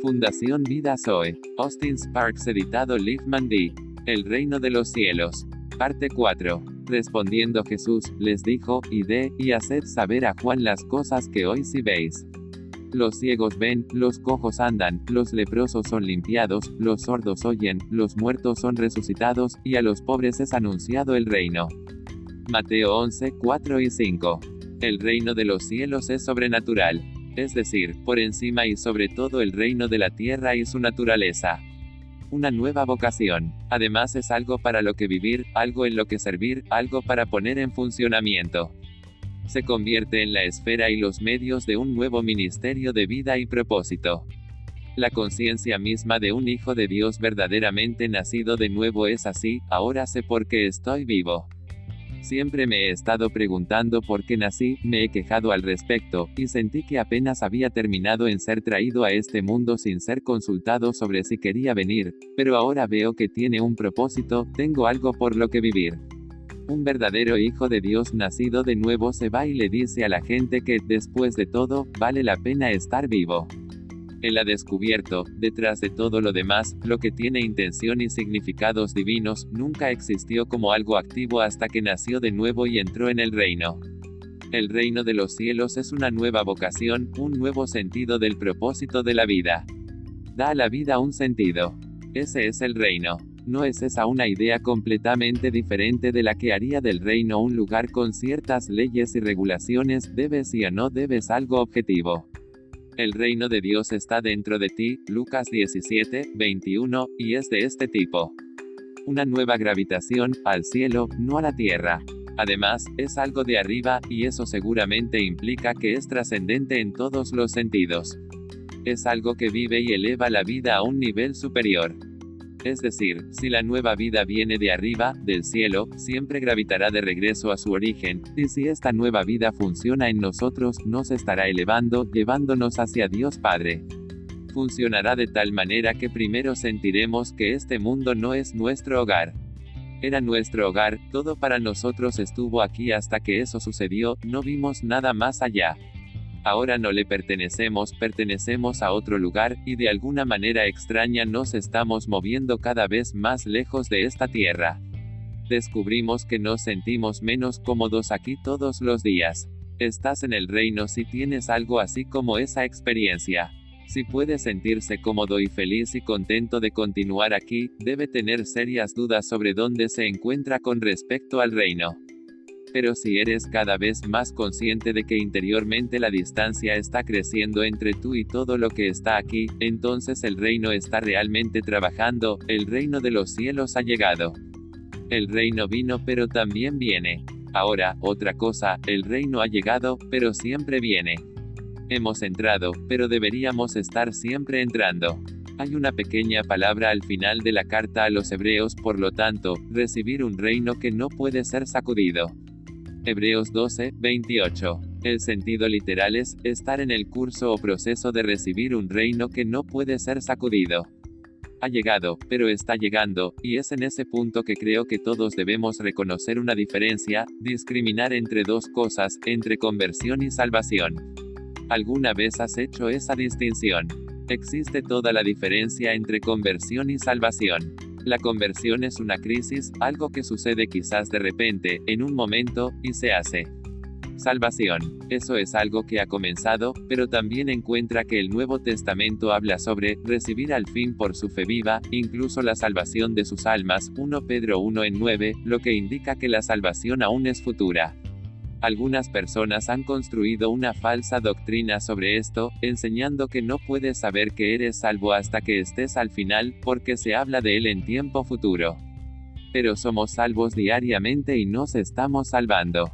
Fundación Vida Zoe. Austin Sparks editado Liefman D. El reino de los cielos. Parte 4. Respondiendo Jesús, les dijo, Id, y haced saber a Juan las cosas que hoy si veis. Los ciegos ven, los cojos andan, los leprosos son limpiados, los sordos oyen, los muertos son resucitados, y a los pobres es anunciado el reino. Mateo 11, 4 y 5. El reino de los cielos es sobrenatural. Es decir, por encima y sobre todo el reino de la tierra y su naturaleza. Una nueva vocación. Además es algo para lo que vivir, algo en lo que servir, algo para poner en funcionamiento se convierte en la esfera y los medios de un nuevo ministerio de vida y propósito. La conciencia misma de un Hijo de Dios verdaderamente nacido de nuevo es así, ahora sé por qué estoy vivo. Siempre me he estado preguntando por qué nací, me he quejado al respecto, y sentí que apenas había terminado en ser traído a este mundo sin ser consultado sobre si quería venir, pero ahora veo que tiene un propósito, tengo algo por lo que vivir. Un verdadero hijo de Dios nacido de nuevo se va y le dice a la gente que, después de todo, vale la pena estar vivo. Él ha descubierto, detrás de todo lo demás, lo que tiene intención y significados divinos, nunca existió como algo activo hasta que nació de nuevo y entró en el reino. El reino de los cielos es una nueva vocación, un nuevo sentido del propósito de la vida. Da a la vida un sentido. Ese es el reino. ¿No es esa una idea completamente diferente de la que haría del reino un lugar con ciertas leyes y regulaciones, debes y a no debes algo objetivo? El reino de Dios está dentro de ti, Lucas 17, 21, y es de este tipo. Una nueva gravitación, al cielo, no a la tierra. Además, es algo de arriba, y eso seguramente implica que es trascendente en todos los sentidos. Es algo que vive y eleva la vida a un nivel superior. Es decir, si la nueva vida viene de arriba, del cielo, siempre gravitará de regreso a su origen, y si esta nueva vida funciona en nosotros, nos estará elevando, llevándonos hacia Dios Padre. Funcionará de tal manera que primero sentiremos que este mundo no es nuestro hogar. Era nuestro hogar, todo para nosotros estuvo aquí hasta que eso sucedió, no vimos nada más allá. Ahora no le pertenecemos, pertenecemos a otro lugar, y de alguna manera extraña nos estamos moviendo cada vez más lejos de esta tierra. Descubrimos que nos sentimos menos cómodos aquí todos los días. Estás en el reino si tienes algo así como esa experiencia. Si puede sentirse cómodo y feliz y contento de continuar aquí, debe tener serias dudas sobre dónde se encuentra con respecto al reino. Pero si eres cada vez más consciente de que interiormente la distancia está creciendo entre tú y todo lo que está aquí, entonces el reino está realmente trabajando, el reino de los cielos ha llegado. El reino vino pero también viene. Ahora, otra cosa, el reino ha llegado, pero siempre viene. Hemos entrado, pero deberíamos estar siempre entrando. Hay una pequeña palabra al final de la carta a los hebreos, por lo tanto, recibir un reino que no puede ser sacudido. Hebreos 12, 28. El sentido literal es, estar en el curso o proceso de recibir un reino que no puede ser sacudido. Ha llegado, pero está llegando, y es en ese punto que creo que todos debemos reconocer una diferencia, discriminar entre dos cosas, entre conversión y salvación. ¿Alguna vez has hecho esa distinción? Existe toda la diferencia entre conversión y salvación. La conversión es una crisis, algo que sucede quizás de repente, en un momento, y se hace. Salvación. Eso es algo que ha comenzado, pero también encuentra que el Nuevo Testamento habla sobre recibir al fin por su fe viva, incluso la salvación de sus almas, 1 Pedro 1 en 9, lo que indica que la salvación aún es futura. Algunas personas han construido una falsa doctrina sobre esto, enseñando que no puedes saber que eres salvo hasta que estés al final, porque se habla de él en tiempo futuro. Pero somos salvos diariamente y nos estamos salvando.